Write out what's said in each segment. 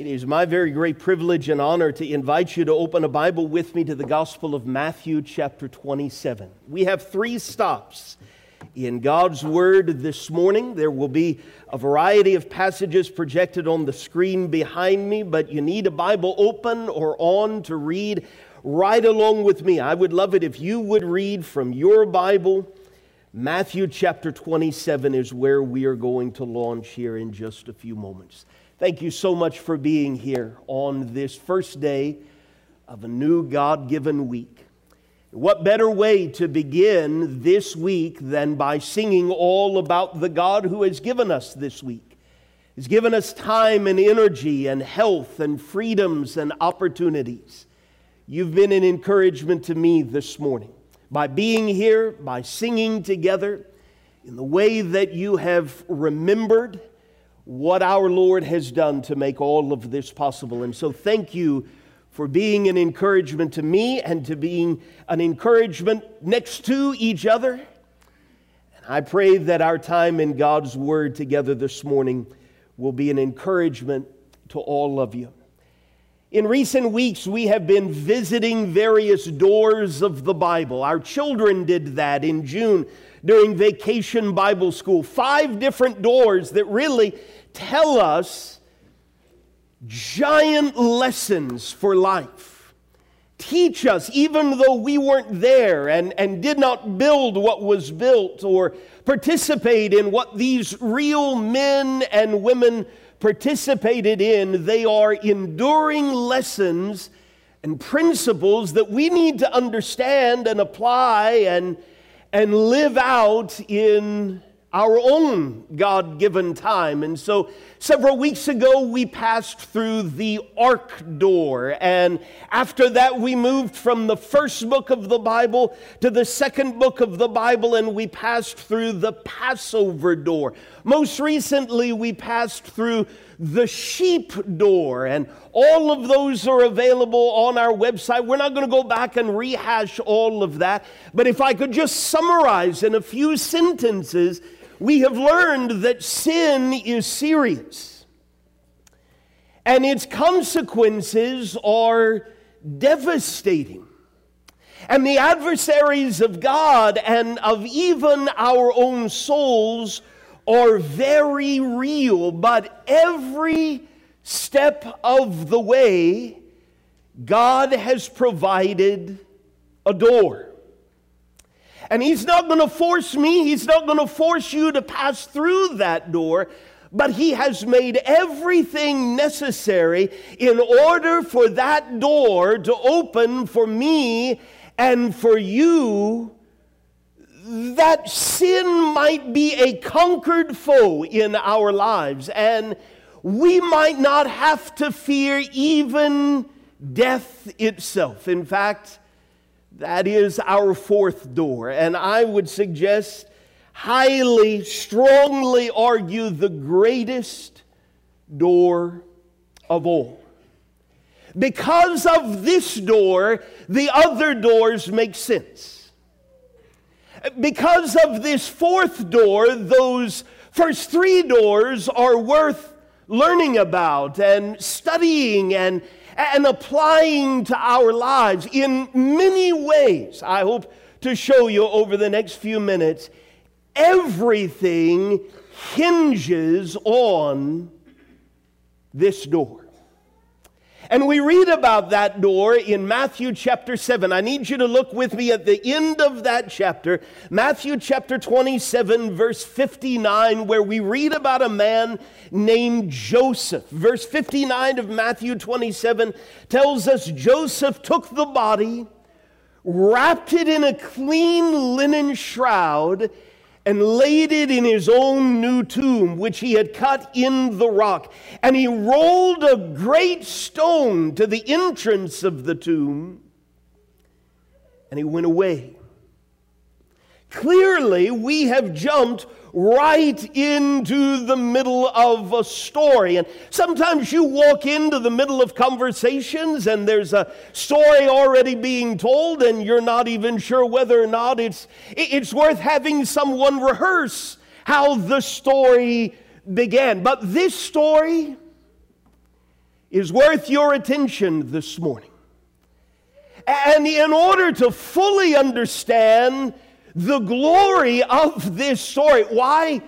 It is my very great privilege and honor to invite you to open a Bible with me to the Gospel of Matthew, chapter 27. We have three stops in God's Word this morning. There will be a variety of passages projected on the screen behind me, but you need a Bible open or on to read right along with me. I would love it if you would read from your Bible. Matthew chapter 27 is where we are going to launch here in just a few moments. Thank you so much for being here on this first day of a new God given week. What better way to begin this week than by singing all about the God who has given us this week? He's given us time and energy and health and freedoms and opportunities. You've been an encouragement to me this morning by being here, by singing together, in the way that you have remembered what our Lord has done to make all of this possible. And so, thank you for being an encouragement to me and to being an encouragement next to each other. And I pray that our time in God's Word together this morning will be an encouragement to all of you. In recent weeks, we have been visiting various doors of the Bible. Our children did that in June during vacation Bible school. Five different doors that really tell us giant lessons for life. Teach us, even though we weren't there and, and did not build what was built or participate in what these real men and women participated in, they are enduring lessons and principles that we need to understand and apply and, and live out in our own God given time. And so several weeks ago, we passed through the ark door. And after that, we moved from the first book of the Bible to the second book of the Bible, and we passed through the Passover door. Most recently, we passed through the sheep door, and all of those are available on our website. We're not going to go back and rehash all of that, but if I could just summarize in a few sentences, we have learned that sin is serious, and its consequences are devastating. And the adversaries of God and of even our own souls are very real, but every step of the way, God has provided a door. And He's not going to force me, He's not going to force you to pass through that door, but He has made everything necessary in order for that door to open for me and for you that sin might be a conquered foe in our lives, and we might not have to fear even death itself. In fact, that is our fourth door, and I would suggest, highly, strongly argue, the greatest door of all. Because of this door, the other doors make sense. Because of this fourth door, those first three doors are worth learning about and studying and, and applying to our lives in many ways. I hope to show you over the next few minutes. Everything hinges on this door. And we read about that door in Matthew chapter 7. I need you to look with me at the end of that chapter, Matthew chapter 27, verse 59, where we read about a man named Joseph. Verse 59 of Matthew 27 tells us Joseph took the body, wrapped it in a clean linen shroud, and laid it in his own new tomb, which he had cut in the rock. And he rolled a great stone to the entrance of the tomb, and he went away. Clearly, we have jumped right into the middle of a story. And sometimes you walk into the middle of conversations and there's a story already being told, and you're not even sure whether or not it's, it's worth having someone rehearse how the story began. But this story is worth your attention this morning. And in order to fully understand the glory of this story, why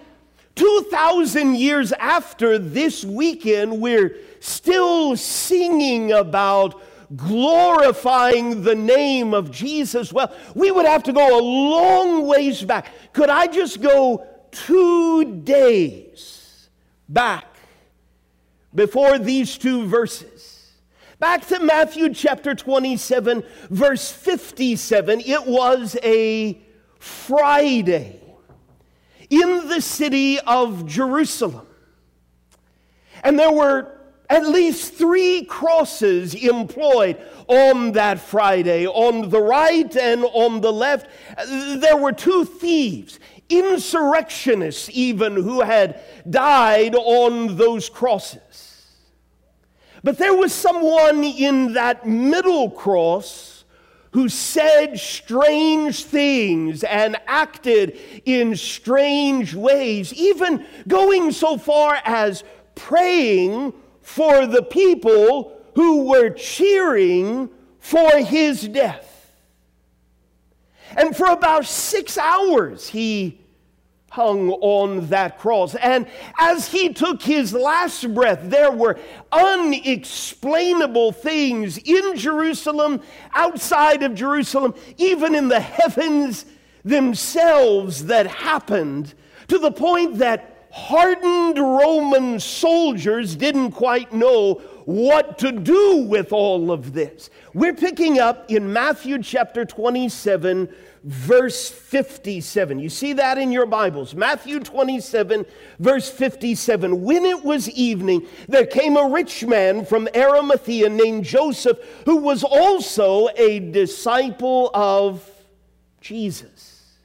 2,000 years after this weekend, we're still singing about glorifying the name of Jesus. Well, we would have to go a long ways back. Could I just go two days back before these two verses? Back to Matthew chapter 27, verse 57. It was a Friday in the city of Jerusalem. And there were at least three crosses employed on that Friday. On the right and on the left, there were two thieves, insurrectionists even, who had died on those crosses. But there was someone in that middle cross who said strange things and acted in strange ways, even going so far as praying for the people who were cheering for his death. And for about six hours, he hung on that cross. And as he took his last breath, there were unexplainable things in Jerusalem, outside of Jerusalem, even in the heavens themselves that happened to the point that hardened Roman soldiers didn't quite know what to do with all of this. We're picking up in Matthew chapter 27 verse 57. You see that in your Bibles. Matthew 27, verse 57. When it was evening, there came a rich man from Arimathea named Joseph, who was also a disciple of Jesus.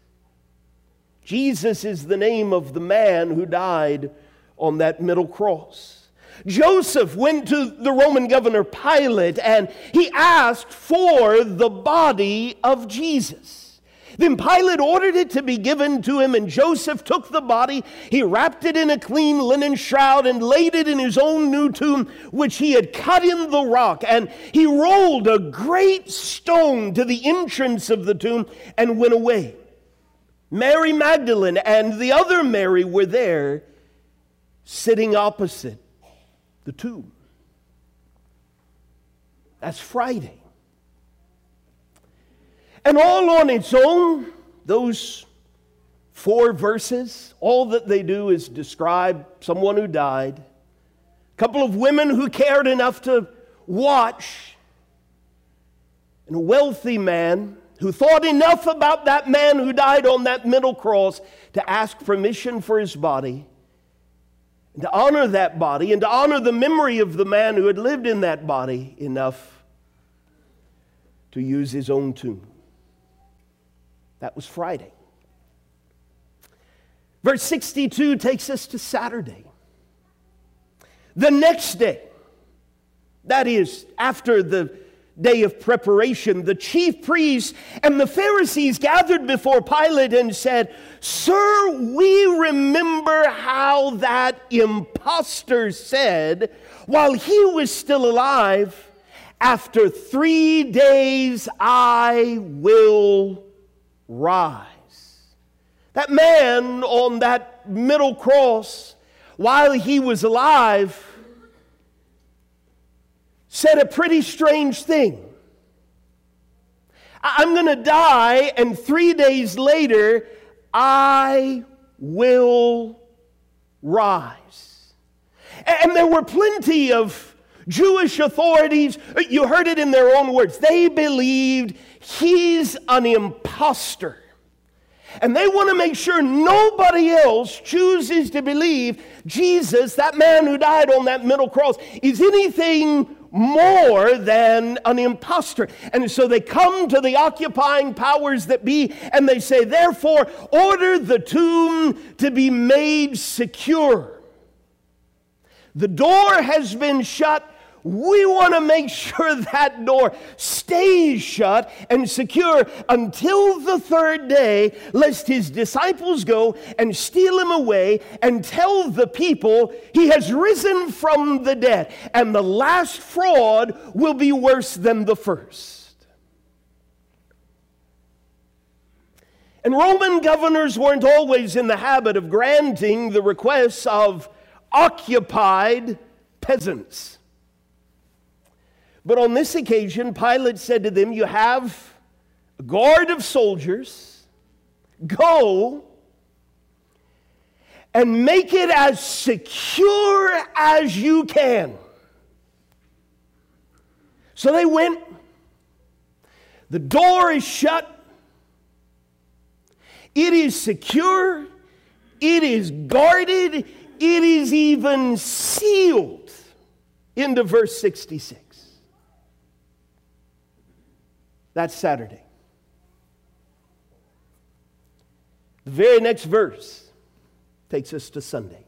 Jesus is the name of the man who died on that middle cross. Joseph went to the Roman governor Pilate and he asked for the body of Jesus. Then Pilate ordered it to be given to him, and Joseph took the body. He wrapped it in a clean linen shroud and laid it in his own new tomb, which he had cut in the rock. And he rolled a great stone to the entrance of the tomb and went away. Mary Magdalene and the other Mary were there, sitting opposite the tomb. That's Friday. And all on its own, those four verses, all that they do is describe someone who died, a couple of women who cared enough to watch, and a wealthy man who thought enough about that man who died on that middle cross to ask permission for his body, to honor that body, and to honor the memory of the man who had lived in that body enough to use his own tomb. That was Friday. Verse 62 takes us to Saturday. The next day, that is, after the day of preparation, the chief priests and the Pharisees gathered before Pilate and said, Sir, we remember how that impostor said, while he was still alive, after three days I will rise. That man on that middle cross, while he was alive, said a pretty strange thing. I'm going to die, and three days later, I will rise. And there were plenty of Jewish authorities, you heard it in their own words, they believed he's an impostor. And they want to make sure nobody else chooses to believe Jesus, that man who died on that middle cross, is anything more than an impostor. And so they come to the occupying powers that be and they say, therefore, order the tomb to be made secure. The door has been shut we want to make sure that door stays shut and secure until the third day, lest his disciples go and steal him away and tell the people he has risen from the dead. And the last fraud will be worse than the first. And Roman governors weren't always in the habit of granting the requests of occupied peasants. But on this occasion, Pilate said to them, You have a guard of soldiers, go and make it as secure as you can. So they went. The door is shut. It is secure. It is guarded. It is even sealed. Into verse 66. That's Saturday. The very next verse takes us to Sunday.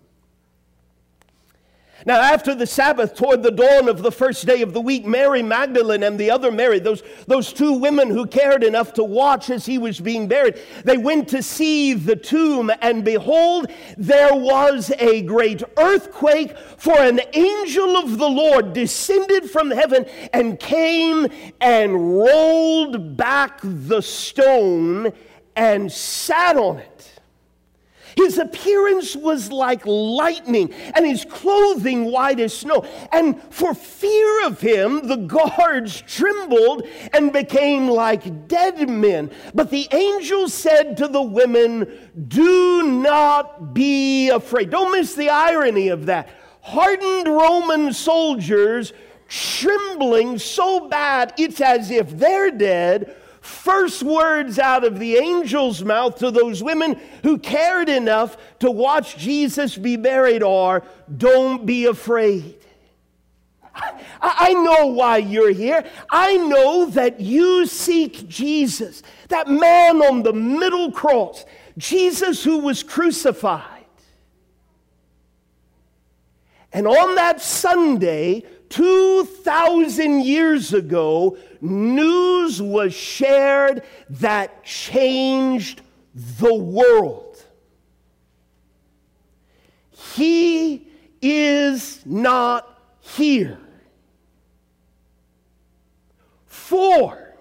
Now, after the Sabbath, toward the dawn of the first day of the week, Mary Magdalene and the other Mary, those, those two women who cared enough to watch as he was being buried, they went to see the tomb, and behold, there was a great earthquake, for an angel of the Lord descended from heaven and came and rolled back the stone and sat on it. His appearance was like lightning, and his clothing white as snow. And for fear of him, the guards trembled and became like dead men. But the angel said to the women, Do not be afraid. Don't miss the irony of that. Hardened Roman soldiers trembling so bad it's as if they're dead first words out of the angel's mouth to those women who cared enough to watch Jesus be buried are don't be afraid. I know why you're here. I know that you seek Jesus, that man on the middle cross, Jesus who was crucified. And on that Sunday, 2,000 years ago, news was shared that changed the world. He is not here. For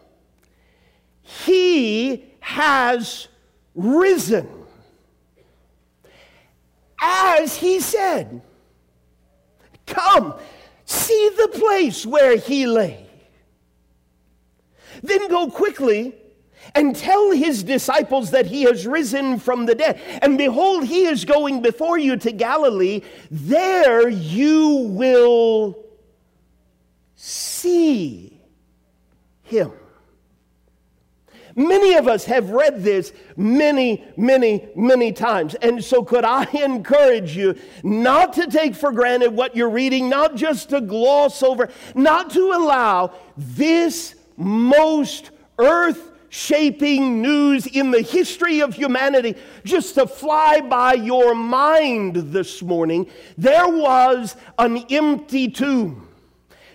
he has risen. As he said, Come, see the place where he lay. Then go quickly and tell his disciples that he has risen from the dead. And behold, he is going before you to Galilee. There you will see him. Many of us have read this many, many, many times. And so, could I encourage you not to take for granted what you're reading, not just to gloss over, not to allow this most earth shaping news in the history of humanity just to fly by your mind this morning. There was an empty tomb,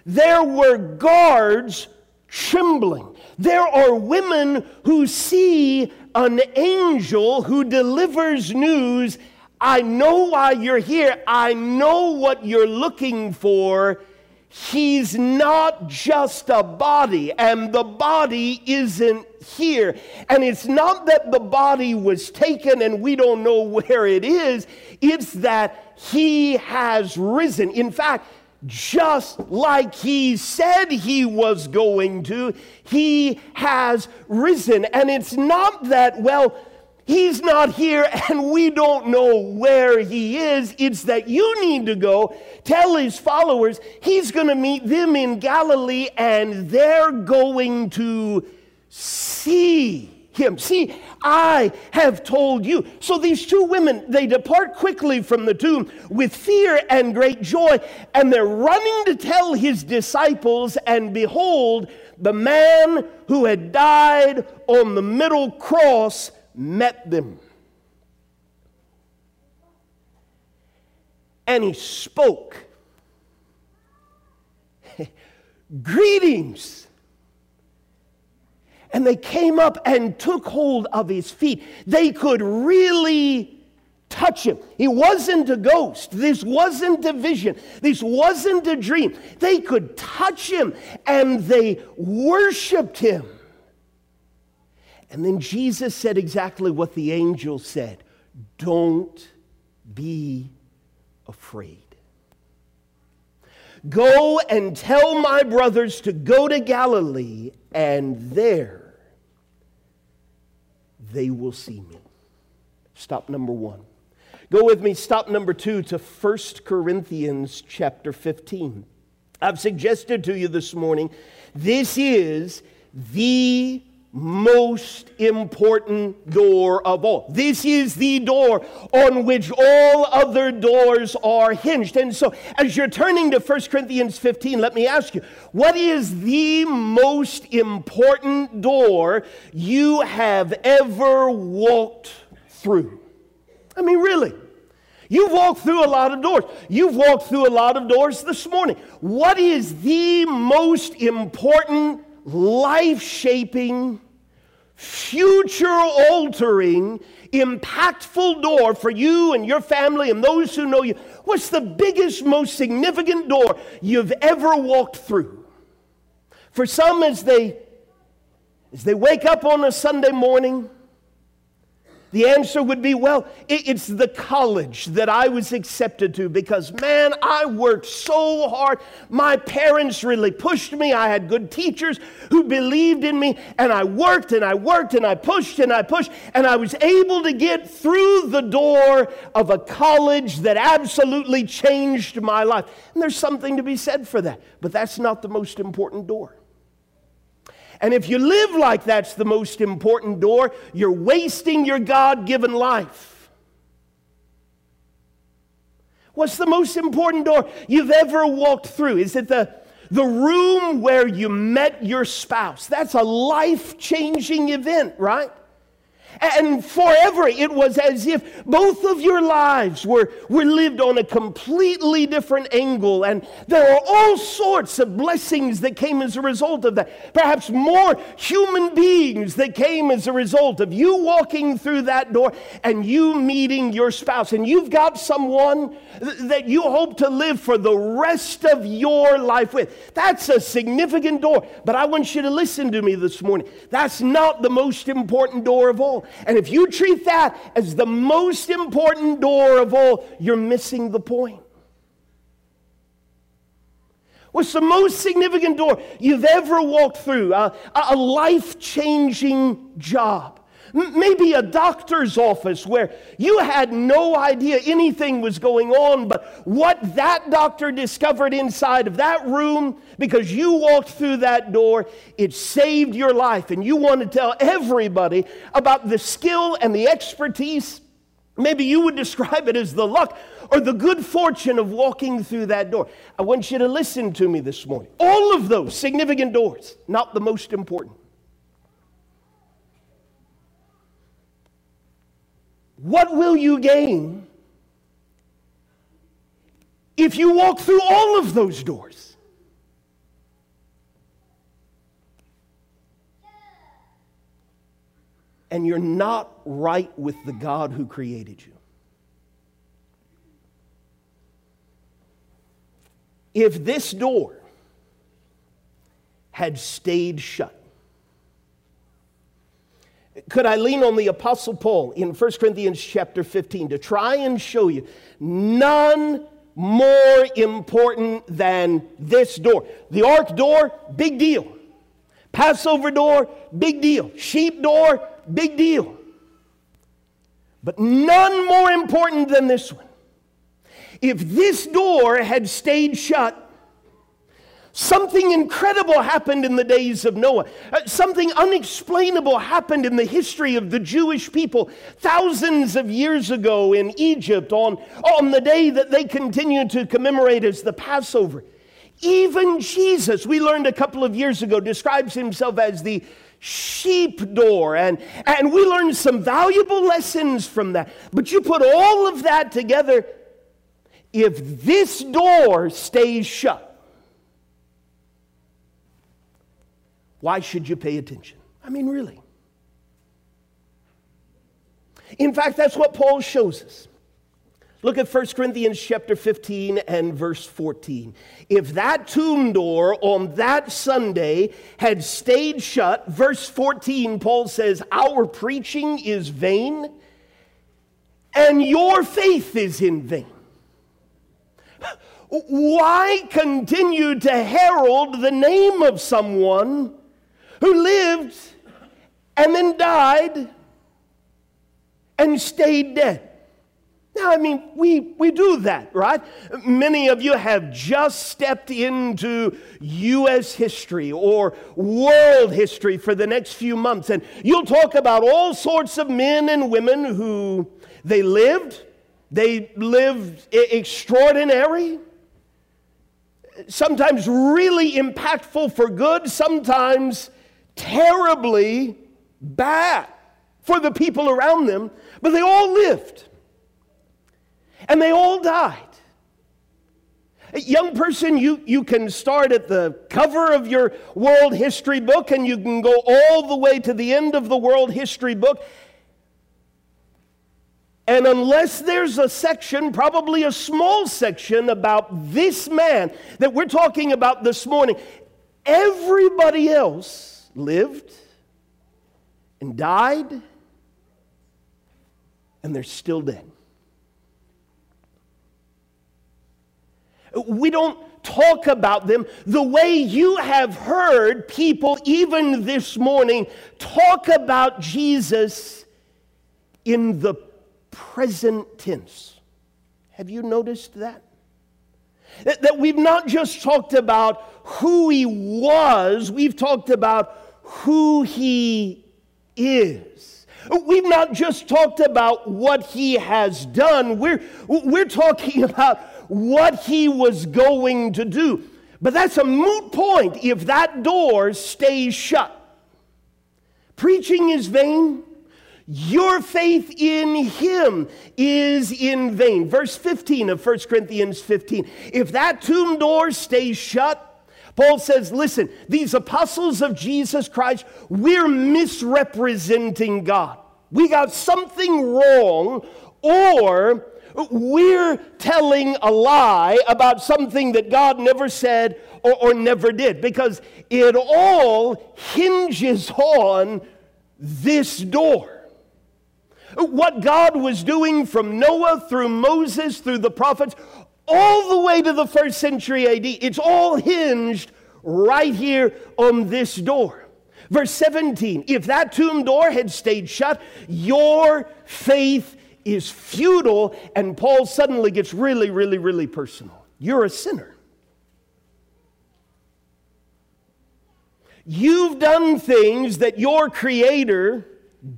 there were guards trembling. There are women who see an angel who delivers news. I know why you're here. I know what you're looking for. He's not just a body, and the body isn't here. And it's not that the body was taken and we don't know where it is, it's that he has risen. In fact, just like he said he was going to, he has risen. And it's not that, well, he's not here and we don't know where he is. It's that you need to go tell his followers he's going to meet them in Galilee and they're going to see him. See, I have told you. So these two women, they depart quickly from the tomb with fear and great joy, and they're running to tell his disciples, and behold, the man who had died on the middle cross met them. And he spoke. Greetings. And they came up and took hold of his feet. They could really touch him. He wasn't a ghost. This wasn't a vision. This wasn't a dream. They could touch him and they worshiped him. And then Jesus said exactly what the angel said Don't be afraid. Go and tell my brothers to go to Galilee, and there they will see me. Stop number one. Go with me, stop number two, to 1 Corinthians chapter 15. I've suggested to you this morning this is the most important door of all. This is the door on which all other doors are hinged. And so, as you're turning to 1 Corinthians 15, let me ask you what is the most important door you have ever walked through? I mean, really. You've walked through a lot of doors. You've walked through a lot of doors this morning. What is the most important life shaping, future altering, impactful door for you and your family and those who know you? What's the biggest, most significant door you've ever walked through? For some, as they, as they wake up on a Sunday morning, the answer would be, well, it's the college that I was accepted to because, man, I worked so hard. My parents really pushed me. I had good teachers who believed in me, and I worked and I worked and I pushed and I pushed, and I was able to get through the door of a college that absolutely changed my life. And there's something to be said for that, but that's not the most important door. And if you live like that's the most important door, you're wasting your God given life. What's the most important door you've ever walked through? Is it the, the room where you met your spouse? That's a life changing event, right? And forever, it was as if both of your lives were, were lived on a completely different angle. And there are all sorts of blessings that came as a result of that. Perhaps more human beings that came as a result of you walking through that door and you meeting your spouse. And you've got someone that you hope to live for the rest of your life with. That's a significant door. But I want you to listen to me this morning. That's not the most important door of all. And if you treat that as the most important door of all, you're missing the point. What's the most significant door you've ever walked through? a, a life changing job maybe a doctor's office where you had no idea anything was going on, but what that doctor discovered inside of that room, because you walked through that door, it saved your life. And you want to tell everybody about the skill and the expertise. Maybe you would describe it as the luck or the good fortune of walking through that door. I want you to listen to me this morning. All of those significant doors, not the most important. What will you gain if you walk through all of those doors? And you're not right with the God who created you. If this door had stayed shut, could I lean on the Apostle Paul in 1 Corinthians chapter 15 to try and show you none more important than this door? The ark door, big deal. Passover door, big deal. Sheep door, big deal. But none more important than this one. If this door had stayed shut, Something incredible happened in the days of Noah. Uh, something unexplainable happened in the history of the Jewish people thousands of years ago in Egypt on, on the day that they continue to commemorate as the Passover. Even Jesus, we learned a couple of years ago, describes himself as the sheep door. And, and we learned some valuable lessons from that. But you put all of that together, if this door stays shut, Why should you pay attention? I mean, really. In fact, that's what Paul shows us. Look at 1 Corinthians chapter 15 and verse 14. If that tomb door on that Sunday had stayed shut, verse 14, Paul says, Our preaching is vain and your faith is in vain. Why continue to herald the name of someone who lived and then died and stayed dead? Now, I mean, we, we do that, right? Many of you have just stepped into U.S. history or world history for the next few months, and you'll talk about all sorts of men and women who they lived, they lived extraordinary, sometimes really impactful for good, sometimes terribly bad for the people around them, but they all lived. And they all died. A young person, you, you can start at the cover of your world history book and you can go all the way to the end of the world history book. And unless there's a section, probably a small section, about this man that we're talking about this morning, everybody else lived and died, and they're still dead. We don't talk about them the way you have heard people, even this morning, talk about Jesus in the present tense. Have you noticed that? That we've not just talked about who he was, we've talked about who he is. We've not just talked about what he has done, we're, we're talking about what he was going to do. But that's a moot point if that door stays shut. Preaching is vain. Your faith in him is in vain. Verse 15 of 1 Corinthians 15. If that tomb door stays shut, Paul says, listen, these apostles of Jesus Christ, we're misrepresenting God. We got something wrong, or we're telling a lie about something that God never said or, or never did because it all hinges on this door. What God was doing from Noah through Moses through the prophets all the way to the first century AD, it's all hinged right here on this door. Verse 17 if that tomb door had stayed shut, your faith is futile, and Paul suddenly gets really, really, really personal. You're a sinner. You've done things that your Creator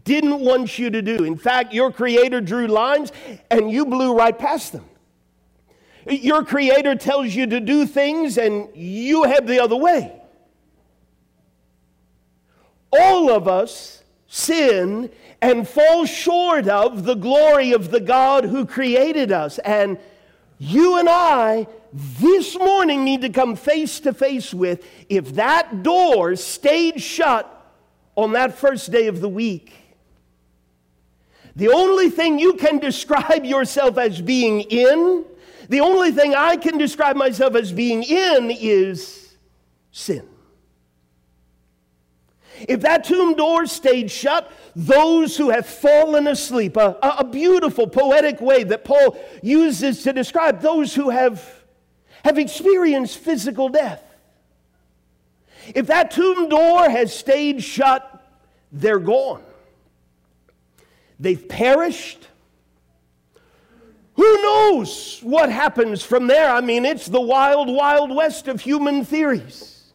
didn't want you to do. In fact, your Creator drew lines and you blew right past them. Your Creator tells you to do things and you head the other way. All of us sin and fall short of the glory of the God who created us. And you and I this morning need to come face to face with if that door stayed shut on that first day of the week. The only thing you can describe yourself as being in, the only thing I can describe myself as being in is sin. If that tomb door stayed shut, those who have fallen asleep, a, a, beautiful poetic way that Paul uses to describe those who have, have experienced physical death. If that tomb door has stayed shut, they're gone. They've perished. Who knows what happens from there? I mean, it's the wild, wild west of human theories.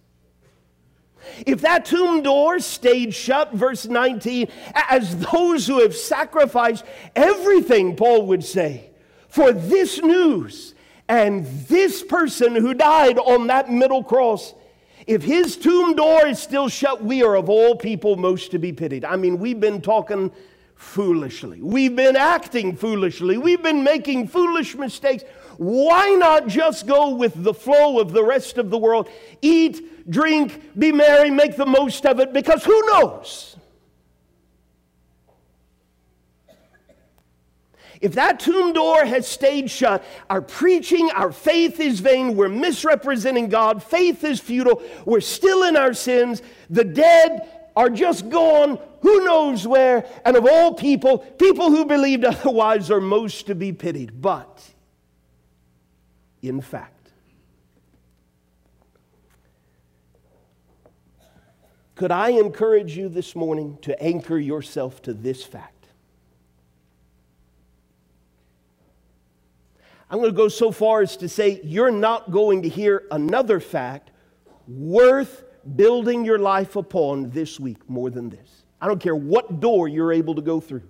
If that tomb door stayed shut, verse 19, as those who have sacrificed everything, Paul would say, for this news and this person who died on that middle cross, if his tomb door is still shut, we are of all people most to be pitied. I mean, we've been talking foolishly. We've been acting foolishly. We've been making foolish mistakes. why not just go with the flow of the rest of the world? Eat, drink, be merry, make the most of it, because who knows? If that tomb door has stayed shut, our preaching, our faith is vain. We're misrepresenting God. Faith is futile. We're still in our sins. The dead are just gone, who knows where. And of all people, people who believed otherwise are most to be pitied. But, in fact, could I encourage you this morning to anchor yourself to this fact? I'm going to go so far as to say you're not going to hear another fact worth building your life upon this week more than this. I don't care what door you're able to go through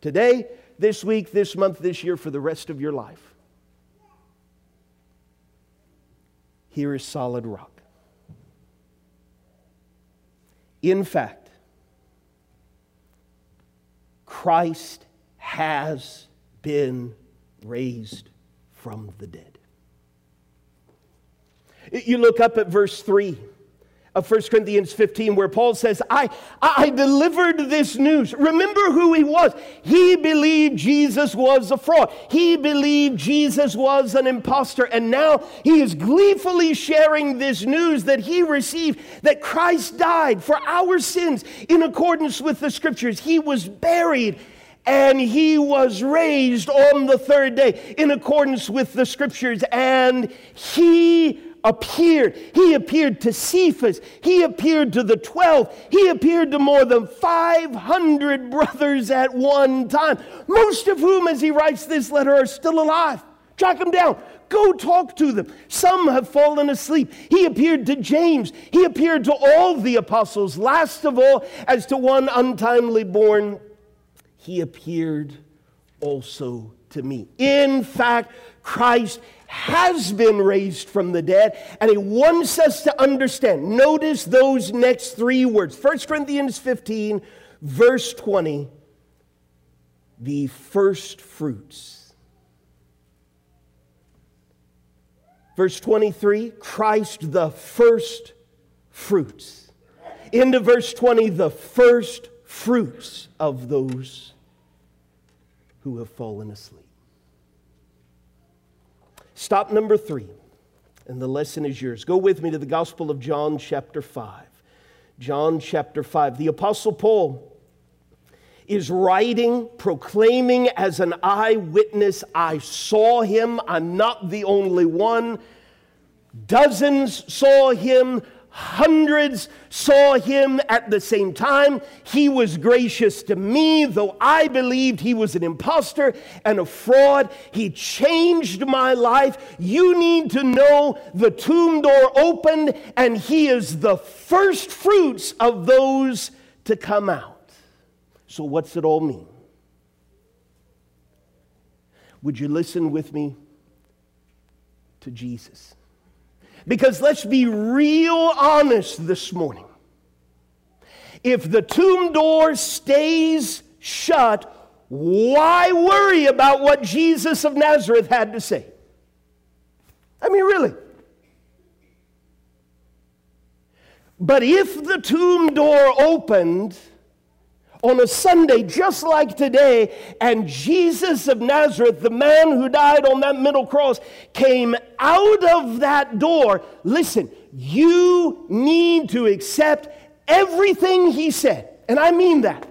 today, this week, this month, this year, for the rest of your life. Here is solid rock. In fact, Christ has been raised from the dead. You look up at verse 3 of 1 Corinthians 15, where Paul says, I, I delivered this news. Remember who he was. He believed Jesus was a fraud. He believed Jesus was an impostor. And now he is gleefully sharing this news that he received that Christ died for our sins in accordance with the scriptures. He was buried and he was raised on the third day in accordance with the scriptures, and he appeared. He appeared to Cephas. He appeared to the 12. He appeared to more than 500 brothers at one time, most of whom, as he writes this letter, are still alive. Track them down. Go talk to them. Some have fallen asleep. He appeared to James. He appeared to all the apostles. Last of all, as to one untimely born he appeared also to me. In fact, Christ has been raised from the dead, and he wants us to understand. Notice those next three words 1 Corinthians 15, verse 20, the first fruits. Verse 23, Christ the first fruits. Into verse 20, the first fruits of those who have fallen asleep. Stop number three, and the lesson is yours. Go with me to the Gospel of John, chapter 5. John, chapter 5. The Apostle Paul is writing, proclaiming as an eyewitness, I saw him, I'm not the only one. Dozens saw him, Hundreds saw him at the same time. He was gracious to me, though I believed he was an impostor and a fraud. He changed my life. You need to know the tomb door opened, and he is the first fruits of those to come out. So, what's it all mean? Would you listen with me to Jesus? Because let's be real honest this morning. If the tomb door stays shut, why worry about what Jesus of Nazareth had to say? I mean, really. But if the tomb door opened, on a Sunday just like today, and Jesus of Nazareth, the man who died on that middle cross, came out of that door. Listen, you need to accept everything he said. And I mean that.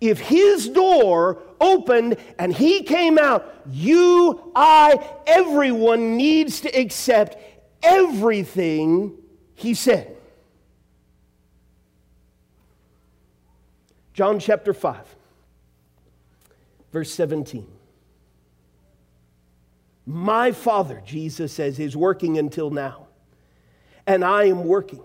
If his door opened and he came out, you, I, everyone needs to accept everything he said. John chapter 5, verse 17. My Father, Jesus says, is working until now, and I am working.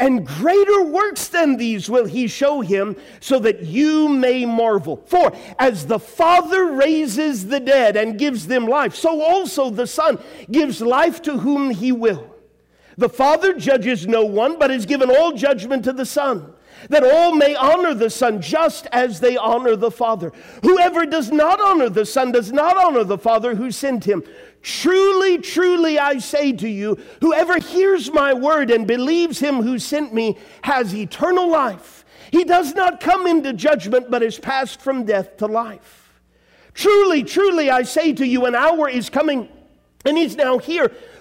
And greater works than these will he show him, so that you may marvel. For as the Father raises the dead and gives them life, so also the Son gives life to whom he will. The Father judges no one, but has given all judgment to the Son that all may honor the Son just as they honor the Father. Whoever does not honor the Son does not honor the Father who sent him. Truly, truly, I say to you, whoever hears my word and believes him who sent me has eternal life. He does not come into judgment, but is passed from death to life. Truly, truly, I say to you, an hour is coming and is now here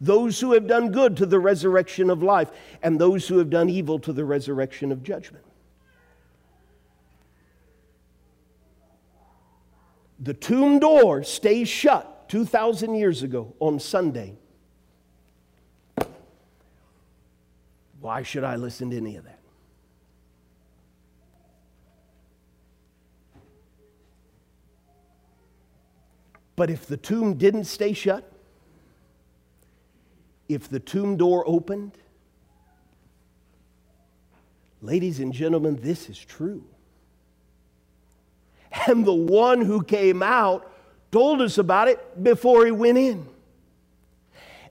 those who have done good to the resurrection of life, and those who have done evil to the resurrection of judgment. The tomb door stays shut 2,000 years ago on Sunday. Why should I listen to any of that? But if the tomb didn't stay shut, if the tomb door opened, ladies and gentlemen, this is true. And the one who came out told us about it before he went in.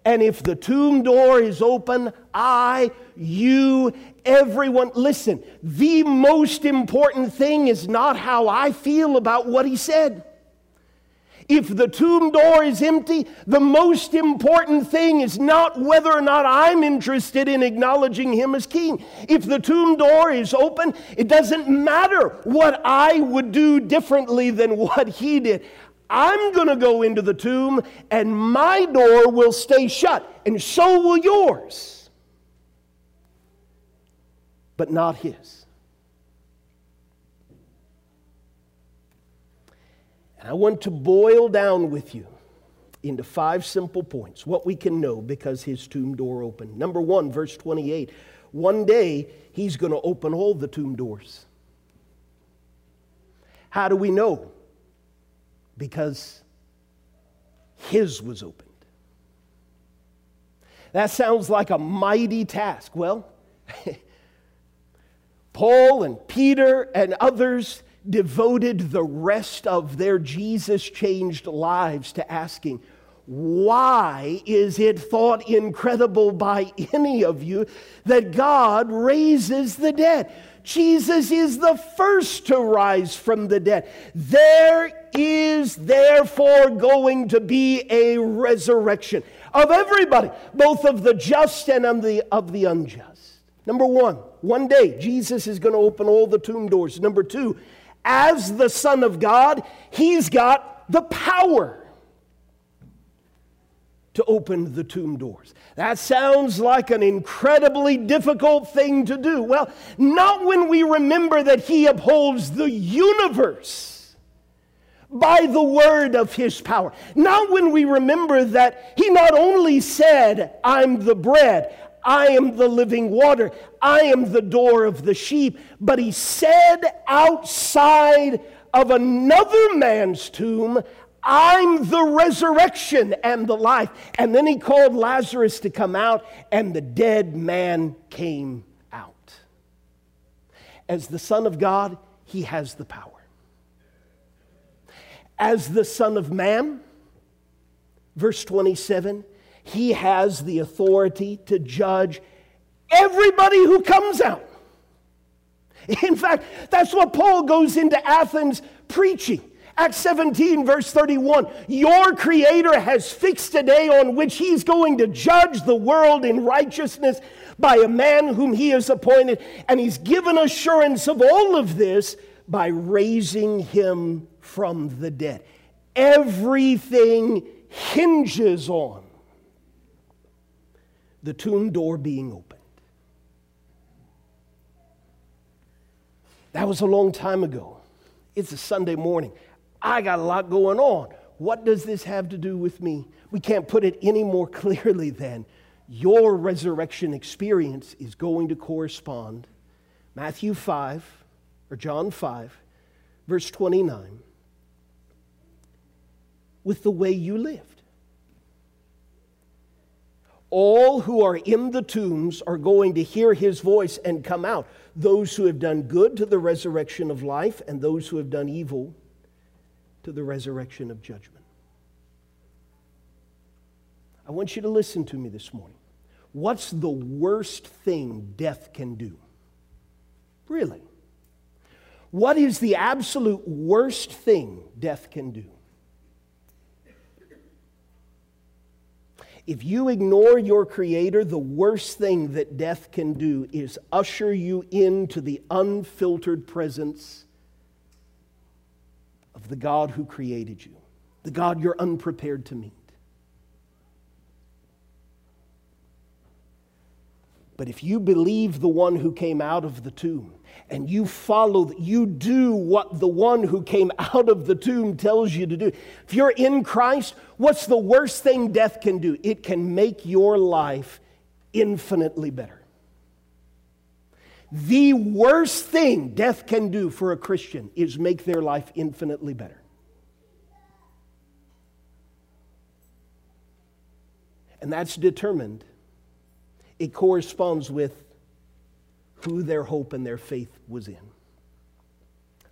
And if the tomb door is open, I, you, everyone, listen, the most important thing is not how I feel about what he said. If the tomb door is empty, the most important thing is not whether or not I'm interested in acknowledging him as king. If the tomb door is open, it doesn't matter what I would do differently than what he did. I'm going to go into the tomb and my door will stay shut, and so will yours, but not his. I want to boil down with you into five simple points what we can know because his tomb door opened. Number one, verse 28 one day he's going to open all the tomb doors. How do we know? Because his was opened. That sounds like a mighty task. Well, Paul and Peter and others devoted the rest of their Jesus changed lives to asking, why is it thought incredible by any of you that God raises the dead? Jesus is the first to rise from the dead. There is therefore going to be a resurrection of everybody, both of the just and of the, of the unjust. Number one, one day Jesus is going to open all the tomb doors. Number two, as the Son of God, he's got the power to open the tomb doors. That sounds like an incredibly difficult thing to do. Well, not when we remember that he upholds the universe by the word of his power. Not when we remember that he not only said, I'm the bread, I am the living water. I am the door of the sheep. But he said outside of another man's tomb, I'm the resurrection and the life. And then he called Lazarus to come out, and the dead man came out. As the Son of God, he has the power. As the Son of Man, verse 27, he has the authority to judge everybody who comes out. In fact, that's what Paul goes into Athens preaching. Acts 17, verse 31 Your Creator has fixed a day on which He's going to judge the world in righteousness by a man whom He has appointed. And He's given assurance of all of this by raising Him from the dead. Everything hinges on the tomb door being opened. That was a long time ago. It's a Sunday morning. I got a lot going on. What does this have to do with me? We can't put it any more clearly than your resurrection experience is going to correspond. Matthew 5, or John 5, verse 29, with the way you lived. All who are in the tombs are going to hear his voice and come out. Those who have done good to the resurrection of life, and those who have done evil to the resurrection of judgment. I want you to listen to me this morning. What's the worst thing death can do? Really? What is the absolute worst thing death can do? If you ignore your Creator, the worst thing that death can do is usher you into the unfiltered presence of the God who created you, the God you're unprepared to meet. But if you believe the one who came out of the tomb and you follow, you do what the one who came out of the tomb tells you to do. If you're in Christ, what's the worst thing death can do? It can make your life infinitely better. The worst thing death can do for a Christian is make their life infinitely better. And that's determined. It corresponds with who their hope and their faith was in.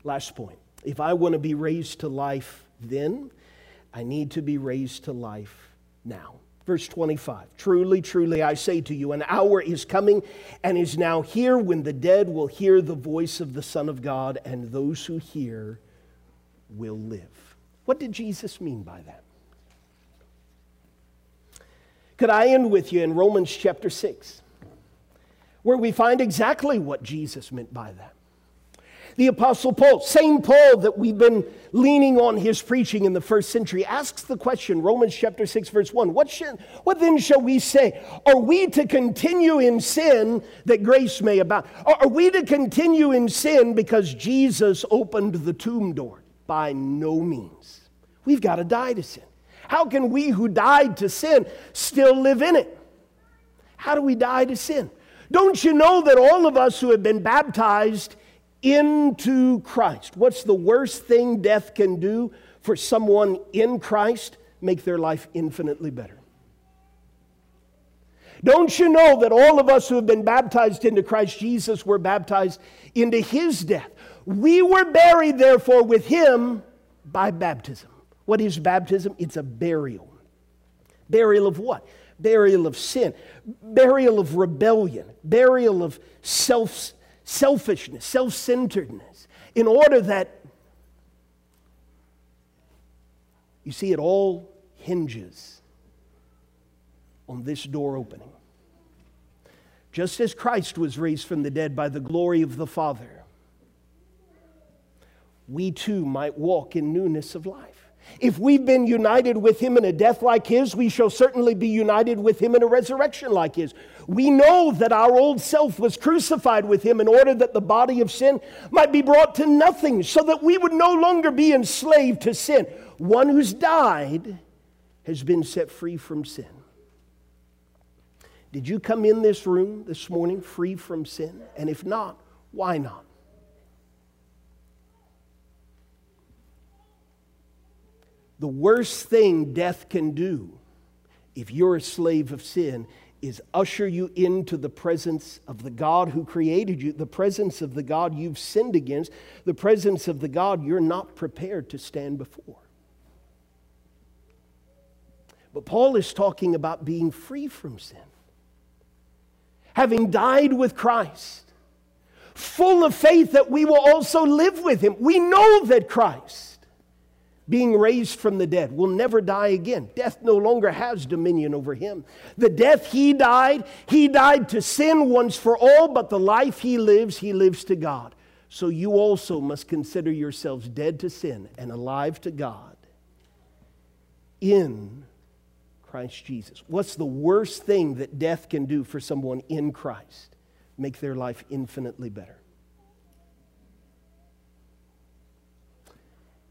Last point. If I want to be raised to life then, I need to be raised to life now. Verse 25 Truly, truly, I say to you, an hour is coming and is now here when the dead will hear the voice of the Son of God, and those who hear will live. What did Jesus mean by that? Could I end with you in Romans chapter 6, where we find exactly what Jesus meant by that? The Apostle Paul, same Paul that we've been leaning on his preaching in the first century, asks the question, Romans chapter 6, verse 1 What, what then shall we say? Are we to continue in sin that grace may abound? Are we to continue in sin because Jesus opened the tomb door? By no means. We've got to die to sin. How can we who died to sin still live in it? How do we die to sin? Don't you know that all of us who have been baptized into Christ. What's the worst thing death can do for someone in Christ? Make their life infinitely better. Don't you know that all of us who have been baptized into Christ Jesus were baptized into his death? We were buried, therefore, with him by baptism. What is baptism? It's a burial. Burial of what? Burial of sin, burial of rebellion, burial of self selfishness, self centeredness, in order that, you see, it all hinges on this door opening. Just as Christ was raised from the dead by the glory of the Father, we too might walk in newness of life. If we've been united with him in a death like his, we shall certainly be united with him in a resurrection like his. We know that our old self was crucified with him in order that the body of sin might be brought to nothing, so that we would no longer be enslaved to sin. One who's died has been set free from sin. Did you come in this room this morning free from sin? And if not, why not? The worst thing death can do if you're a slave of sin is usher you into the presence of the God who created you, the presence of the God you've sinned against, the presence of the God you're not prepared to stand before. But Paul is talking about being free from sin. Having died with Christ, full of faith that we will also live with him. We know that Christ, being raised from the dead, will never die again. Death no longer has dominion over him. The death he died, he died to sin once for all, but the life he lives, he lives to God. So you also must consider yourselves dead to sin and alive to God in Christ Jesus. What's the worst thing that death can do for someone in Christ? Make their life infinitely better.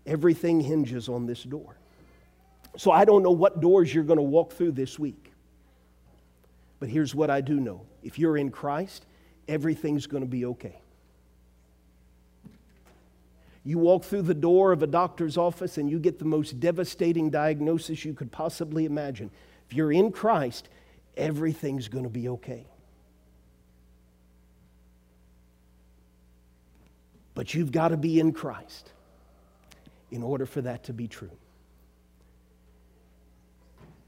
Everything hinges on this door. So I don't know what doors you're going to walk through this week. But here's what I do know if you're in Christ, everything's going to be okay. You walk through the door of a doctor's office and you get the most devastating diagnosis you could possibly imagine. If you're in Christ, everything's going to be okay. But you've got to be in Christ in order for that to be true.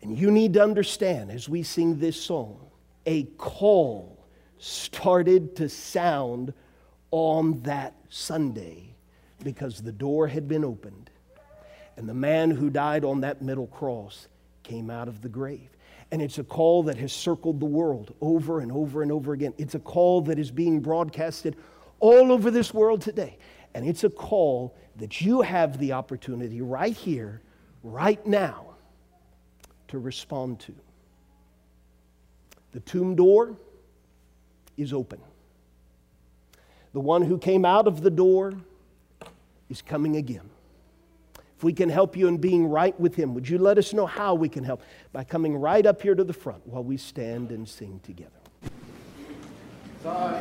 And you need to understand as we sing this song, a call started to sound on that Sunday because the door had been opened. And the man who died on that middle cross came out of the grave. And it's a call that has circled the world over and over and over again. It's a call that is being broadcasted all over this world today. And it's a call that you have the opportunity right here, right now, to respond to. The tomb door is open. The one who came out of the door is coming again. If we can help you in being right with Him, would you let us know how we can help? By coming right up here to the front while we stand and sing together. Uh,